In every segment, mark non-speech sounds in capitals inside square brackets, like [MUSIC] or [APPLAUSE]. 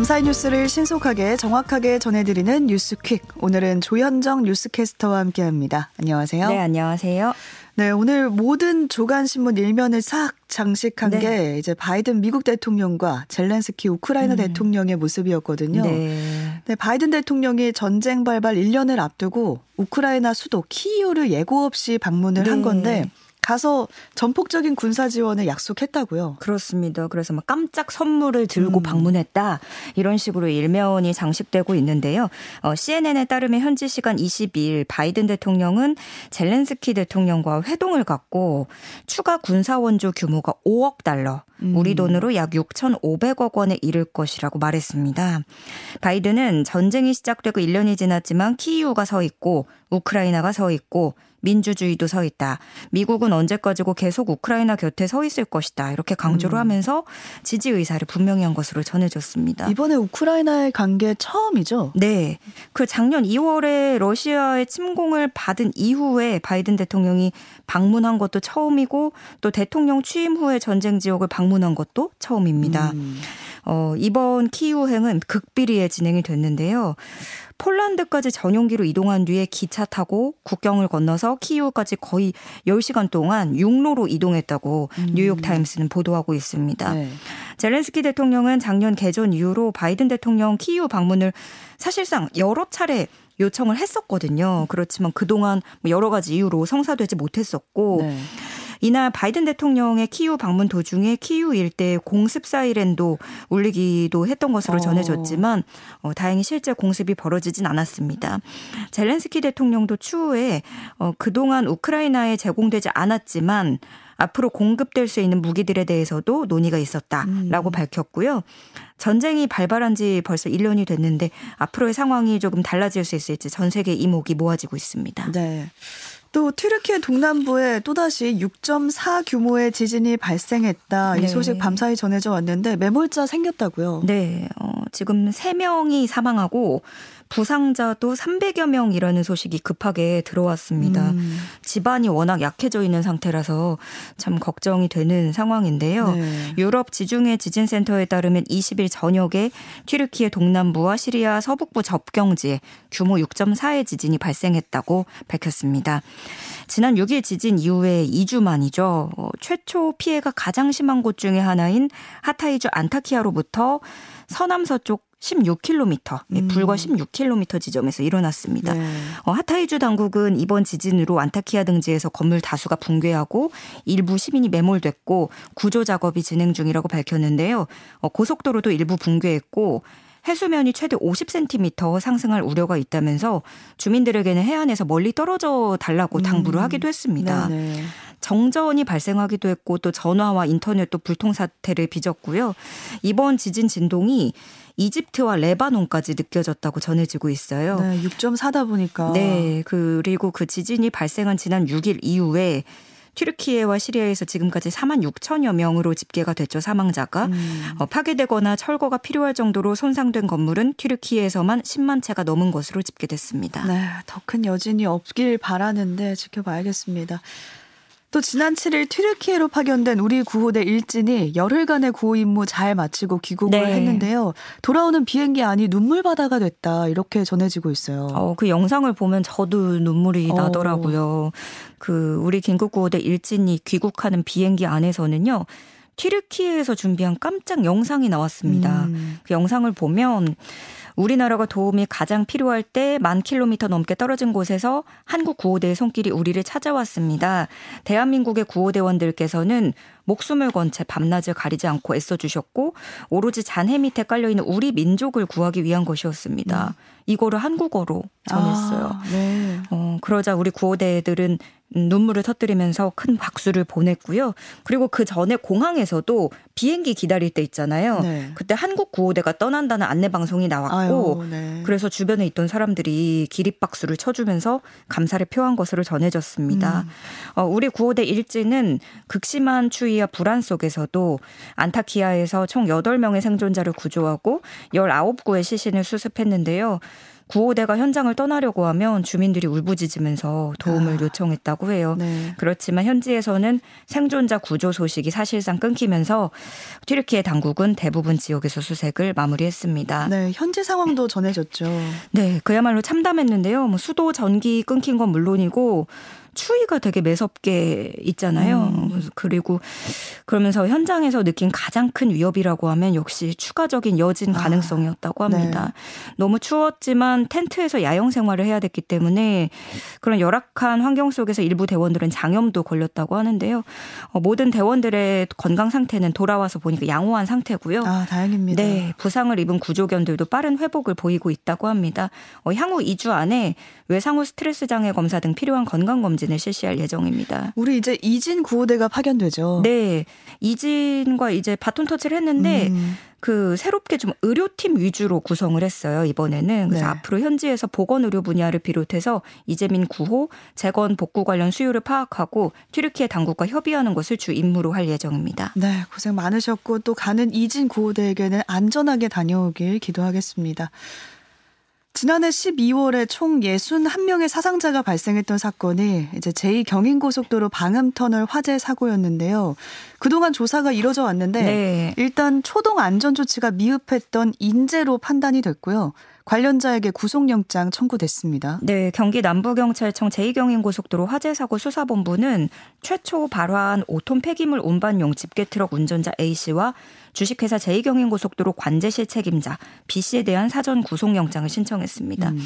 밤사이 뉴스를 신속하게 정확하게 전해드리는 뉴스퀵. 오늘은 조현정 뉴스캐스터와 함께합니다. 안녕하세요. 네, 안녕하세요. 네, 오늘 모든 조간 신문 일면을 싹 장식한 네. 게 이제 바이든 미국 대통령과 젤렌스키 우크라이나 음. 대통령의 모습이었거든요. 네. 네, 바이든 대통령이 전쟁 발발 1년을 앞두고 우크라이나 수도 키이우를 예고 없이 방문을 네. 한 건데 가서 전폭적인 군사 지원을 약속했다고요. 그렇습니다. 그래서 막 깜짝 선물을 들고 음. 방문했다 이런 식으로 일면이 장식되고 있는데요. 어, CNN에 따르면 현지 시간 22일 바이든 대통령은 젤렌스키 대통령과 회동을 갖고 추가 군사 원조 규모가 5억 달러, 음. 우리 돈으로 약 6,500억 원에 이를 것이라고 말했습니다. 바이든은 전쟁이 시작되고 1년이 지났지만 키이우가 서 있고 우크라이나가 서 있고 민주주의도 서 있다. 미국은 언제까지고 계속 우크라이나 곁에 서 있을 것이다. 이렇게 강조를 음. 하면서 지지 의사를 분명히 한 것으로 전해졌습니다. 이번에 우크라이나의 관계 처음이죠? 네. 그 작년 2월에 러시아의 침공을 받은 이후에 바이든 대통령이 방문한 것도 처음이고 또 대통령 취임 후에 전쟁 지역을 방문 한 것도 처음입니다. 음. 어, 이번 키우행은 극비리에 진행이 됐는데요. 폴란드까지 전용기로 이동한 뒤에 기차 타고 국경을 건너서 키이우까지 거의 10시간 동안 육로로 이동했다고 음. 뉴욕타임스는 보도하고 있습니다. 네. 젤렌스키 대통령은 작년 개전 이후로 바이든 대통령 키이우 방문을 사실상 여러 차례 요청을 했었거든요. 그렇지만 그동안 뭐 여러 가지 이유로 성사되지 못했었고 네. 이날 바이든 대통령의 키우 방문 도중에 키우 일대 공습 사이렌도 울리기도 했던 것으로 어. 전해졌지만 어, 다행히 실제 공습이 벌어지진 않았습니다. 젤렌스키 대통령도 추후에 어, 그동안 우크라이나에 제공되지 않았지만 앞으로 공급될 수 있는 무기들에 대해서도 논의가 있었다라고 음. 밝혔고요. 전쟁이 발발한 지 벌써 1년이 됐는데 앞으로의 상황이 조금 달라질 수 있을지 전 세계 이목이 모아지고 있습니다. 네. 또 튀르키예 동남부에 또다시 6.4 규모의 지진이 발생했다. 네. 이 소식 밤사이 전해져 왔는데 매몰자 생겼다고요. 네. 어, 지금 3명이 사망하고 부상자도 300여 명이라는 소식이 급하게 들어왔습니다. 음. 집안이 워낙 약해져 있는 상태라서 참 걱정이 되는 상황인데요. 네. 유럽 지중해 지진센터에 따르면 20일 저녁에 튀르키예 동남부와 시리아 서북부 접경지에 규모 6.4의 지진이 발생했다고 밝혔습니다. 지난 6일 지진 이후에 2주 만이죠. 어, 최초 피해가 가장 심한 곳 중에 하나인 하타이주 안타키아로부터 서남서쪽 16km, 음. 불과 16km 지점에서 일어났습니다. 네. 어, 하타이주 당국은 이번 지진으로 안타키아 등지에서 건물 다수가 붕괴하고 일부 시민이 매몰됐고 구조 작업이 진행 중이라고 밝혔는데요. 어, 고속도로도 일부 붕괴했고 해수면이 최대 50cm 상승할 우려가 있다면서 주민들에게는 해안에서 멀리 떨어져 달라고 당부를 음. 하기도 했습니다. 네네. 정전이 발생하기도 했고 또 전화와 인터넷도 불통 사태를 빚었고요. 이번 지진 진동이 이집트와 레바논까지 느껴졌다고 전해지고 있어요. 네, 6.4다 보니까. 네, 그리고 그 지진이 발생한 지난 6일 이후에 튀르키예와 시리아에서 지금까지 4만 6천여 명으로 집계가 됐죠 사망자가 음. 어, 파괴되거나 철거가 필요할 정도로 손상된 건물은 튀르키예에서만 10만 채가 넘은 것으로 집계됐습니다. 네, 더 큰 여진이 없길 바라는데 지켜봐야겠습니다. 또 지난 7일 튀르키예로 파견된 우리 구호대 일진이 열흘간의 구호 임무 잘 마치고 귀국을 네. 했는데요. 돌아오는 비행기 안이 눈물바다가 됐다 이렇게 전해지고 있어요. 어, 그 영상을 보면 저도 눈물이 어. 나더라고요. 그 우리 긴급 구호대 일진이 귀국하는 비행기 안에서는요. 튀르키예에서 준비한 깜짝 영상이 나왔습니다. 음. 그 영상을 보면 우리나라가 도움이 가장 필요할 때 만 킬로미터 넘게 떨어진 곳에서 한국 구호대의 손길이 우리를 찾아왔습니다. 대한민국의 구호대원들께서는 목숨을 건 채 밤낮을 가리지 않고 애써주셨고 오로지 잔해 밑에 깔려있는 우리 민족을 구하기 위한 것이었습니다. 음. 이거를 한국어로 전했어요. 아, 네. 어, 그러자 우리 구호대들은 눈물을 터뜨리면서 큰 박수를 보냈고요. 그리고 그 전에 공항에서도 비행기 기다릴 때 있잖아요. 네. 그때 한국 구호대가 떠난다는 안내 방송이 나왔고, 아유, 네. 그래서 주변에 있던 사람들이 기립박수를 쳐주면서 감사를 표한 것으로 전해졌습니다. 음. 어, 우리 구호대 일지는 극심한 추위와 불안 속에서도 안타키아에서 총 8명의 생존자를 구조하고 19구의 시신을 수습했는데요. 구호대가 현장을 떠나려고 하면 주민들이 울부짖으면서 도움을 아. 요청했다고 해요. 네. 그렇지만 현지에서는 생존자 구조 소식이 사실상 끊기면서 튀르키예 당국은 대부분 지역에서 수색을 마무리했습니다. 네, 현지 상황도 전해졌죠. 네, 그야말로 참담했는데요. 뭐 수도 전기 끊긴 건 물론이고 추위가 되게 매섭게 있잖아요. 음. 그리고 그러면서 현장에서 느낀 가장 큰 위협이라고 하면 역시 추가적인 여진 아, 가능성이었다고 합니다. 네. 너무 추웠지만 텐트에서 야영 생활을 해야 됐기 때문에 그런 열악한 환경 속에서 일부 대원들은 장염도 걸렸다고 하는데요. 어, 모든 대원들의 건강 상태는 돌아와서 보니까 양호한 상태고요. 아, 다행입니다. 네, 부상을 입은 구조견들도 빠른 회복을 보이고 있다고 합니다. 어, 향후 2주 안에 외상후 스트레스 장애 검사 등 필요한 건강 검진 을 실시할 예정입니다. 우리 이제 이진 구호대가 파견되죠. 네. 이진과 이제 바톤 터치를 했는데 음. 그 새롭게 좀 의료팀 위주로 구성을 했어요 이번에는 그래서 네. 앞으로 현지에서 보건 의료 분야를 비롯해서 이재민 구호 재건 복구 관련 수요를 파악하고 튀르키예 당국과 협의하는 것을 주 임무로 할 예정입니다. 네 고생 많으셨고 또 가는 이진 구호대에게는 안전하게 다녀오길 기도하겠습니다. 지난해 12월에 총 61명의 사상자가 발생했던 사건이 이제 제2경인고속도로 방음터널 화재 사고였는데요. 그동안 조사가 이뤄져 왔는데 네. 일단 초동 안전 조치가 미흡했던 인재로 판단이 됐고요. 관련자에게 구속영장 청구됐습니다. 네, 경기 남부경찰청 제2경인고속도로 화재사고 수사본부는 최초 발화한 5톤 폐기물 운반용 집게트럭 운전자 A씨와 주식회사 제2경인고속도로 관제실 책임자 B씨에 대한 사전 구속영장을 신청했습니다. 음.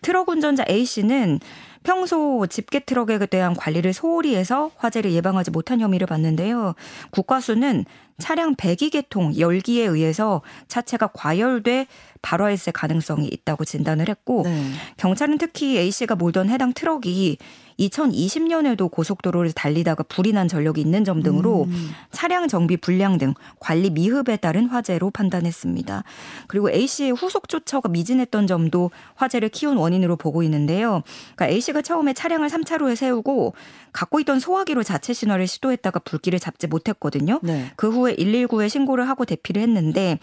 트럭 운전자 A씨는 평소 집게 트럭에 대한 관리를 소홀히 해서 화재를 예방하지 못한 혐의를 받는데요. 국과수는 차량 배기계통 열기에 의해서 차체가 과열돼 발화했을 가능성이 있다고 진단을 했고 네. 경찰은 특히 A 씨가 몰던 해당 트럭이 2020년에도 고속도로를 달리다가 불이 난 전력이 있는 점 등으로 음. 차량 정비 불량 등 관리 미흡에 따른 화재로 판단했습니다. 그리고 A 씨의 후속 조처가 미진했던 점도 화재를 키운 원인으로 보고 있는데요. 그러니까 A 씨가 처음에 차량을 3차로에 세우고 갖고 있던 소화기로 자체 신호를 시도했다가 불길을 잡지 못했거든요. 네. 그후 에 119에 신고를 하고 대피를 했는데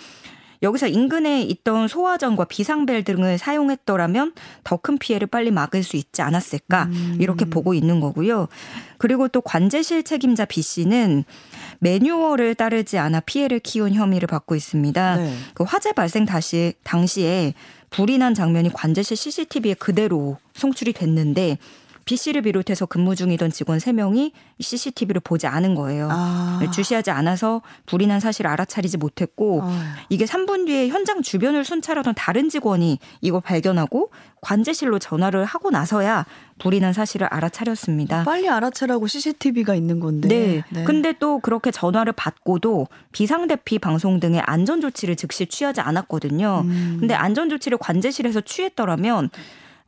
여기서 인근에 있던 소화전과 비상벨 등을 사용했더라면 더 큰 피해를 빨리 막을 수 있지 않았을까 음. 이렇게 보고 있는 거고요. 그리고 또 관제실 책임자 B 씨는 매뉴얼을 따르지 않아 피해를 키운 혐의를 받고 있습니다. 네. 그 화재 발생 다시 당시에 불이 난 장면이 관제실 CCTV에 그대로 송출이 됐는데 B 씨를 비롯해서 근무 중이던 직원 3명이 CCTV를 보지 않은 거예요. 아. 주시하지 않아서 불이 난 사실을 알아차리지 못했고 아유. 이게 3분 뒤에 현장 주변을 순찰하던 다른 직원이 이걸 발견하고 관제실로 전화를 하고 나서야 불이 난 사실을 알아차렸습니다. 빨리 알아차라고 CCTV가 있는 건데. 네. 네. 근데 또 그렇게 전화를 받고도 비상대피 방송 등의 안전 조치를 즉시 취하지 않았거든요. 음. 근데 안전 조치를 관제실에서 취했더라면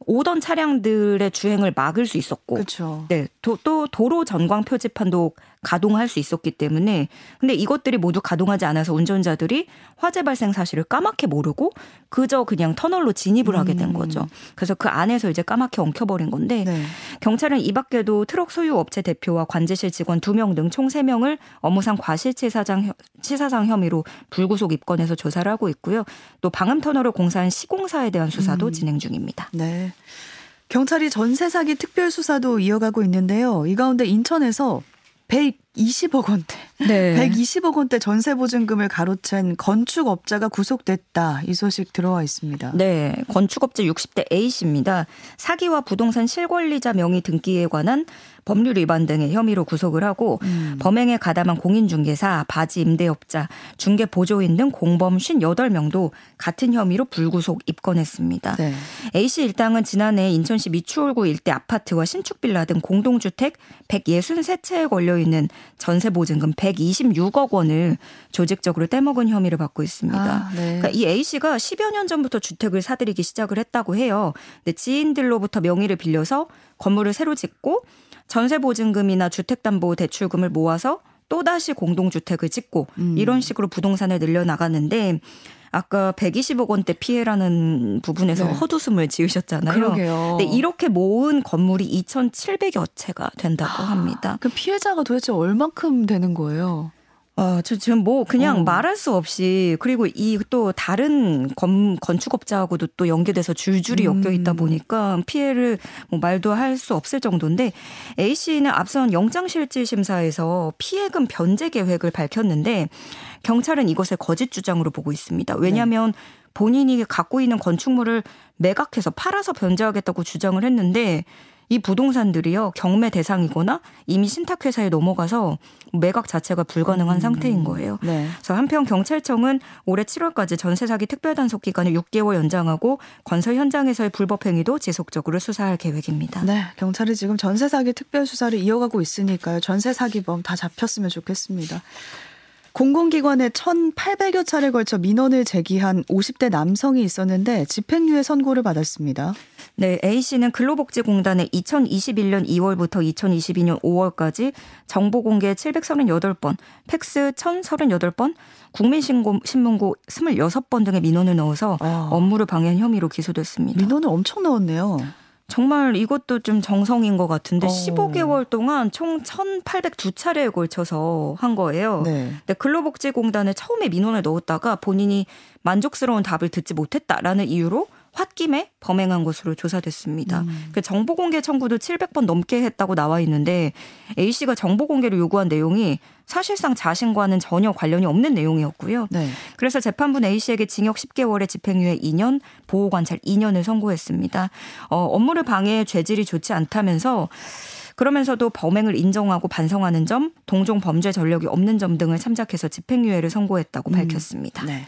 오던 차량들의 주행을 막을 수 있었고, 그쵸. 네, 도, 또 도로 전광 표지판도 가동할 수 있었기 때문에 근데 이것들이 모두 가동하지 않아서 운전자들이 화재 발생 사실을 까맣게 모르고 그저 그냥 터널로 진입을 하게 된 음. 거죠. 그래서 그 안에서 이제 까맣게 엉켜버린 건데 네. 경찰은 이 밖에도 트럭 소유 업체 대표와 관제실 직원 2명 등총 3명을 업무상 과실치사상 치사상 혐의로 불구속 입건해서 조사를 하고 있고요. 또 방음 터널을 공사한 시공사에 대한 수사도 음. 진행 중입니다. 네. 경찰이 전세 사기 특별 수사도 이어가고 있는데요. 이 가운데 인천에서 120억 원대. 네. [LAUGHS] 120억 원대 전세 보증금을 가로챈 건축업자가 구속됐다. 이 소식 들어와 있습니다. 네. 건축업자 60대 A씨입니다. 사기와 부동산 실권리자 명의 등기에 관한 법률 위반 등의 혐의로 구속을 하고 음. 범행에 가담한 공인중개사, 바지 임대업자, 중개 보조인 등 공범 58명도 같은 혐의로 불구속 입건했습니다. 네. A씨 일당은 지난해 인천시 미추홀구 일대 아파트와 신축 빌라 등 공동주택 163채에 걸려 있는 전세 보증금 126억 원을 조직적으로 떼먹은 혐의를 받고 있습니다. 아, 네. 그러니까 이 A 씨가 10여 년 전부터 주택을 사들이기 시작을 했다고 해요. 근데 지인들로부터 명의를 빌려서 건물을 새로 짓고 전세 보증금이나 주택담보 대출금을 모아서 또다시 공동주택을 짓고 음. 이런 식으로 부동산을 늘려나가는데 아까 120억 원대 피해라는 부분에서 네. 헛웃음을 지으셨잖아요. 그러게요. 근데 이렇게 모은 건물이 2,700여 채가 된다고 아, 합니다. 그 피해자가 도대체 얼만큼 되는 거예요? 어, 저 지금 뭐 그냥 어. 말할 수 없이 그리고 이 또 다른 건, 건축업자하고도 또 연계돼서 줄줄이 엮여 있다 음. 보니까 피해를 뭐 말도 할 수 없을 정도인데 A 씨는 앞선 영장실질심사에서 피해금 변제 계획을 밝혔는데 경찰은 이것을 거짓 주장으로 보고 있습니다. 왜냐하면 네. 본인이 갖고 있는 건축물을 매각해서 팔아서 변제하겠다고 주장을 했는데 이 부동산들이요 경매 대상이거나 이미 신탁회사에 넘어가서 매각 자체가 불가능한 음. 상태인 거예요. 네. 그래서 한편 경찰청은 올해 7월까지 전세 사기 특별 단속 기간을 6개월 연장하고 건설 현장에서의 불법 행위도 지속적으로 수사할 계획입니다. 네, 경찰이 지금 전세 사기 특별 수사를 이어가고 있으니까요. 전세 사기범 다 잡혔으면 좋겠습니다. 공공기관에 1,800여 차례 걸쳐 민원을 제기한 50대 남성이 있었는데 집행유예 선고를 받았습니다. 네, A씨는 근로복지공단에 2021년 2월부터 2022년 5월까지 정보 공개 738번, 팩스 1038번, 국민신문고 26번 등의 민원을 넣어서 아. 업무를 방해한 혐의로 기소됐습니다. 민원을 엄청 넣었네요. 정말 이것도 좀 정성인 것 같은데 어. 15개월 동안 총 1,802차례에 걸쳐서 한 거예요. 네. 근데 근로복지공단에 처음에 민원을 넣었다가 본인이 만족스러운 답을 듣지 못했다라는 이유로 홧김에 범행한 것으로 조사됐습니다. 음. 그 정보 공개 청구도 700번 넘게 했다고 나와 있는데 A 씨가 정보 공개를 요구한 내용이 사실상 자신과는 전혀 관련이 없는 내용이었고요. 네. 그래서 재판부는 A 씨에게 징역 10개월에 집행유예 2년, 보호관찰 2년을 선고했습니다. 어, 업무를 방해해 죄질이 좋지 않다면서 그러면서도 범행을 인정하고 반성하는 점, 동종 범죄 전력이 없는 점 등을 참작해서 집행유예를 선고했다고 음. 밝혔습니다. 네.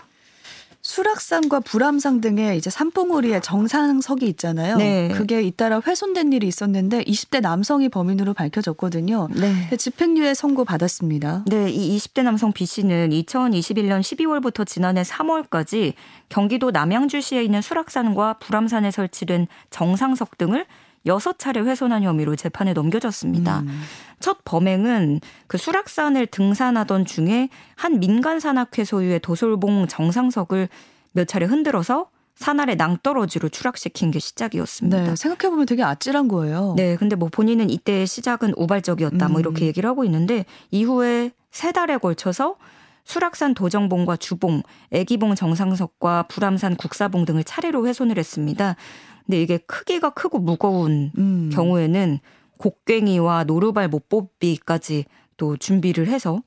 수락산과 불암산 등의 이제 산봉우리의 정상석이 있잖아요. 네. 그게 잇따라 훼손된 일이 있었는데 20대 남성이 범인으로 밝혀졌거든요. 네. 집행유예 선고 받았습니다. 네, 이 20대 남성 B 씨는 2021년 12월부터 지난해 3월까지 경기도 남양주시에 있는 수락산과 불암산에 설치된 정상석 등을 여섯 차례 훼손한 혐의로 재판에 넘겨졌습니다. 음. 첫 범행은 그 수락산을 등산하던 중에 한 민간 산악회 소유의 도솔봉 정상석을 몇 차례 흔들어서 산 아래 낭떠러지로 추락시킨 게 시작이었습니다. 네, 생각해보면 되게 아찔한 거예요. 네, 근데 뭐 본인은 이때 시작은 우발적이었다 뭐 이렇게 음. 얘기를 하고 있는데 이후에 세 달에 걸쳐서 수락산 도정봉과 주봉, 애기봉 정상석과 불암산 국사봉 등을 차례로 훼손을 했습니다. 근데 이게 크기가 크고 무거운 음. 경우에는 곡괭이와 노루발 못 뽑기까지 또 준비를 해서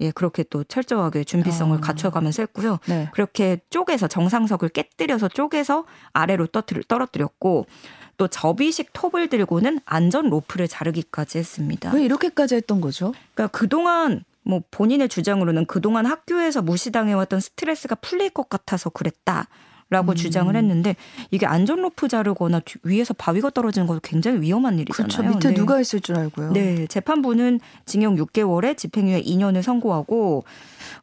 예, 그렇게 또 철저하게 준비성을 아. 갖춰가면서 했고요. 네. 그렇게 쪼개서 정상석을 깨뜨려서 쪼개서 아래로 떨어뜨렸고 또 접이식 톱을 들고는 안전 로프를 자르기까지 했습니다. 왜 이렇게까지 했던 거죠? 그러니까 그동안 뭐 본인의 주장으로는 그동안 학교에서 무시당해왔던 스트레스가 풀릴 것 같아서 그랬다. 라고 음. 주장을 했는데 이게 안전 로프 자르거나 위에서 바위가 떨어지는 것도 굉장히 위험한 일이잖아요. 그렇죠. 밑에 네. 누가 있을 줄 알고요. 네. 재판부는 징역 6개월에 집행유예 2년을 선고하고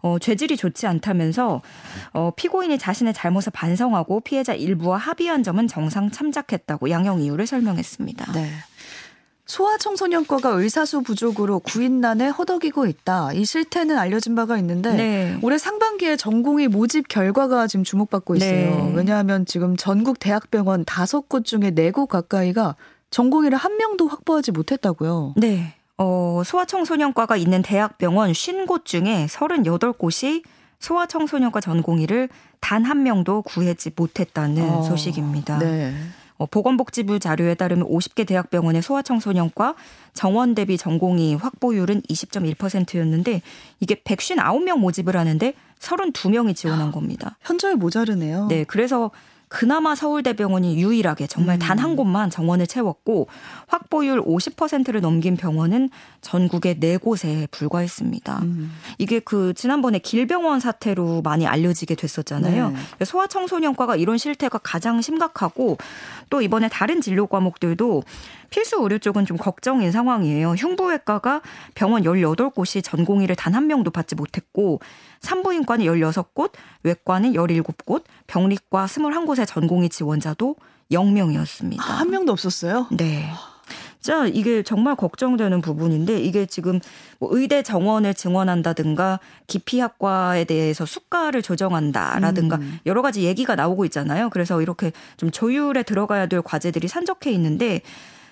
어, 죄질이 좋지 않다면서 어, 피고인이 자신의 잘못을 반성하고 피해자 일부와 합의한 점은 정상 참작했다고 양형 이유를 설명했습니다. 네. 소아청소년과가 의사수 부족으로 구인난에 허덕이고 있다. 이 실태는 알려진 바가 있는데 네. 올해 상반기에 전공의 모집 결과가 지금 주목받고 있어요. 네. 왜냐하면 지금 전국 대학병원 다섯 곳 중에 네 곳 가까이가 전공의를 한 명도 확보하지 못했다고요. 네. 어, 소아청소년과가 있는 대학병원 50곳 중에 38곳이 소아청소년과 전공의를 단 한 명도 구하지 못했다는 어, 소식입니다. 네. 어, 보건복지부 자료에 따르면 50개 대학병원의 소아청소년과 정원 대비 전공의 확보율은 20.1%였는데 이게 159명 모집을 하는데 32명이 지원한 겁니다. 현저히 모자르네요. 네, 그래서 그나마 서울대병원이 유일하게 정말 음. 단한 곳만 정원을 채웠고 확보율 50%를 넘긴 병원은 전국에 네 곳에 불과했습니다. 음. 이게 그 지난번에 길병원 사태로 많이 알려지게 됐었잖아요. 네. 소아청소년과가 이런 실태가 가장 심각하고 또 이번에 다른 진료 과목들도 필수 의료 쪽은 좀 걱정인 상황이에요. 흉부외과가 병원 18곳이 전공의를 단 한 명도 받지 못했고 산부인과는 16곳, 외과는 17곳, 병리과 21곳 의 전공의 지원자도 0명이었습니다. 아, 한 명도 없었어요? 네. 자, 이게 정말 걱정되는 부분인데 이게 지금 뭐 의대 정원을 증원한다든가 기피학과에 대해서 수가를 조정한다라든가 음. 여러 가지 얘기가 나오고 있잖아요. 그래서 이렇게 좀 조율에 들어가야 될 과제들이 산적해 있는데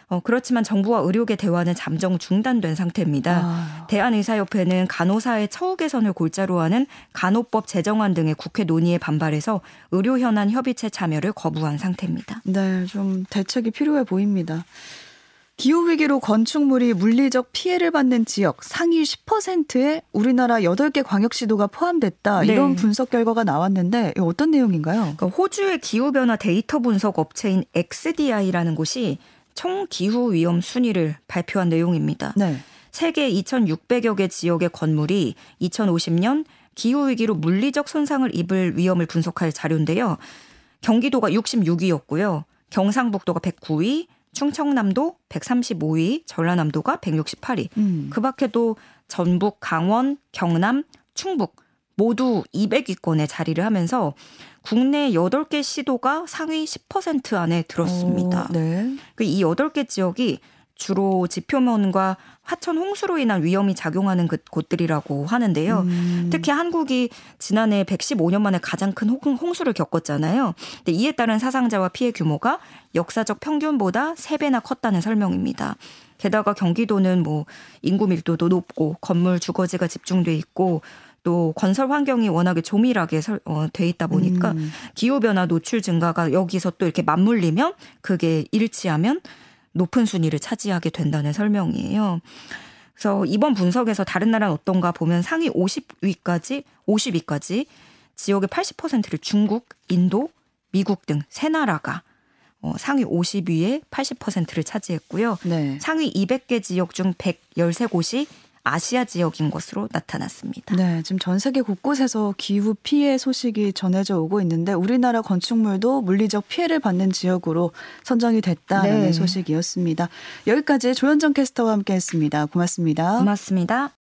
어, 그렇지만 정부와 의료계 대화는 잠정 중단된 상태입니다. 아. 대한의사협회는 간호사의 처우 개선을 골자로 하는 간호법 제정안 등의 국회 논의에 반발해서 의료 현안 협의체 참여를 거부한 상태입니다. 네, 좀 대책이 필요해 보입니다. 기후 위기로 건축물이 물리적 피해를 받는 지역 상위 10%에 우리나라 8개 광역시도가 포함됐다. 네. 이런 분석 결과가 나왔는데 어떤 내용인가요? 그러니까 호주의 기후 변화 데이터 분석 업체인 XDI라는 곳이 총 기후 위험 순위를 발표한 내용입니다. 네. 세계 2,600여 개 지역의 건물이 2050년 기후 위기로 물리적 손상을 입을 위험을 분석할 자료인데요. 경기도가 66위였고요. 경상북도가 109위, 충청남도 135위, 전라남도가 168위. 음. 그 밖에도 전북, 강원, 경남, 충북 모두 200위권에 자리를 하면서 국내 8개 시도가 상위 10% 안에 들었습니다. 오, 네. 그이 8개 지역이 주로 지표면과 하천 홍수로 인한 위험이 작용하는 그 곳들이라고 하는데요. 음. 특히 한국이 지난해 115년 만에 가장 큰 홍수를 겪었잖아요. 근데 이에 따른 사상자와 피해 규모가 역사적 평균보다 3배나 컸다는 설명입니다. 게다가 경기도는 뭐 인구 밀도도 높고 건물 주거지가 집중돼 있고 또 건설 환경이 워낙에 조밀하게 설, 어, 돼 있다 보니까 음. 기후 변화 노출 증가가 여기서 또 이렇게 맞물리면 그게 일치하면 높은 순위를 차지하게 된다는 설명이에요. 그래서 이번 분석에서 다른 나라는 어떤가 보면 상위 50위까지 50위까지 지역의 80%를 중국, 인도, 미국 등 세 나라가 어, 상위 50위에 80%를 차지했고요. 네. 상위 200개 지역 중 113곳이 아시아 지역인 것으로 나타났습니다. 네, 지금 전 세계 곳곳에서 기후 피해 소식이 전해져 오고 있는데 우리나라 건축물도 물리적 피해를 받는 지역으로 선정이 됐다는 네. 소식이었습니다. 여기까지 조현정 캐스터와 함께했습니다. 고맙습니다. 고맙습니다.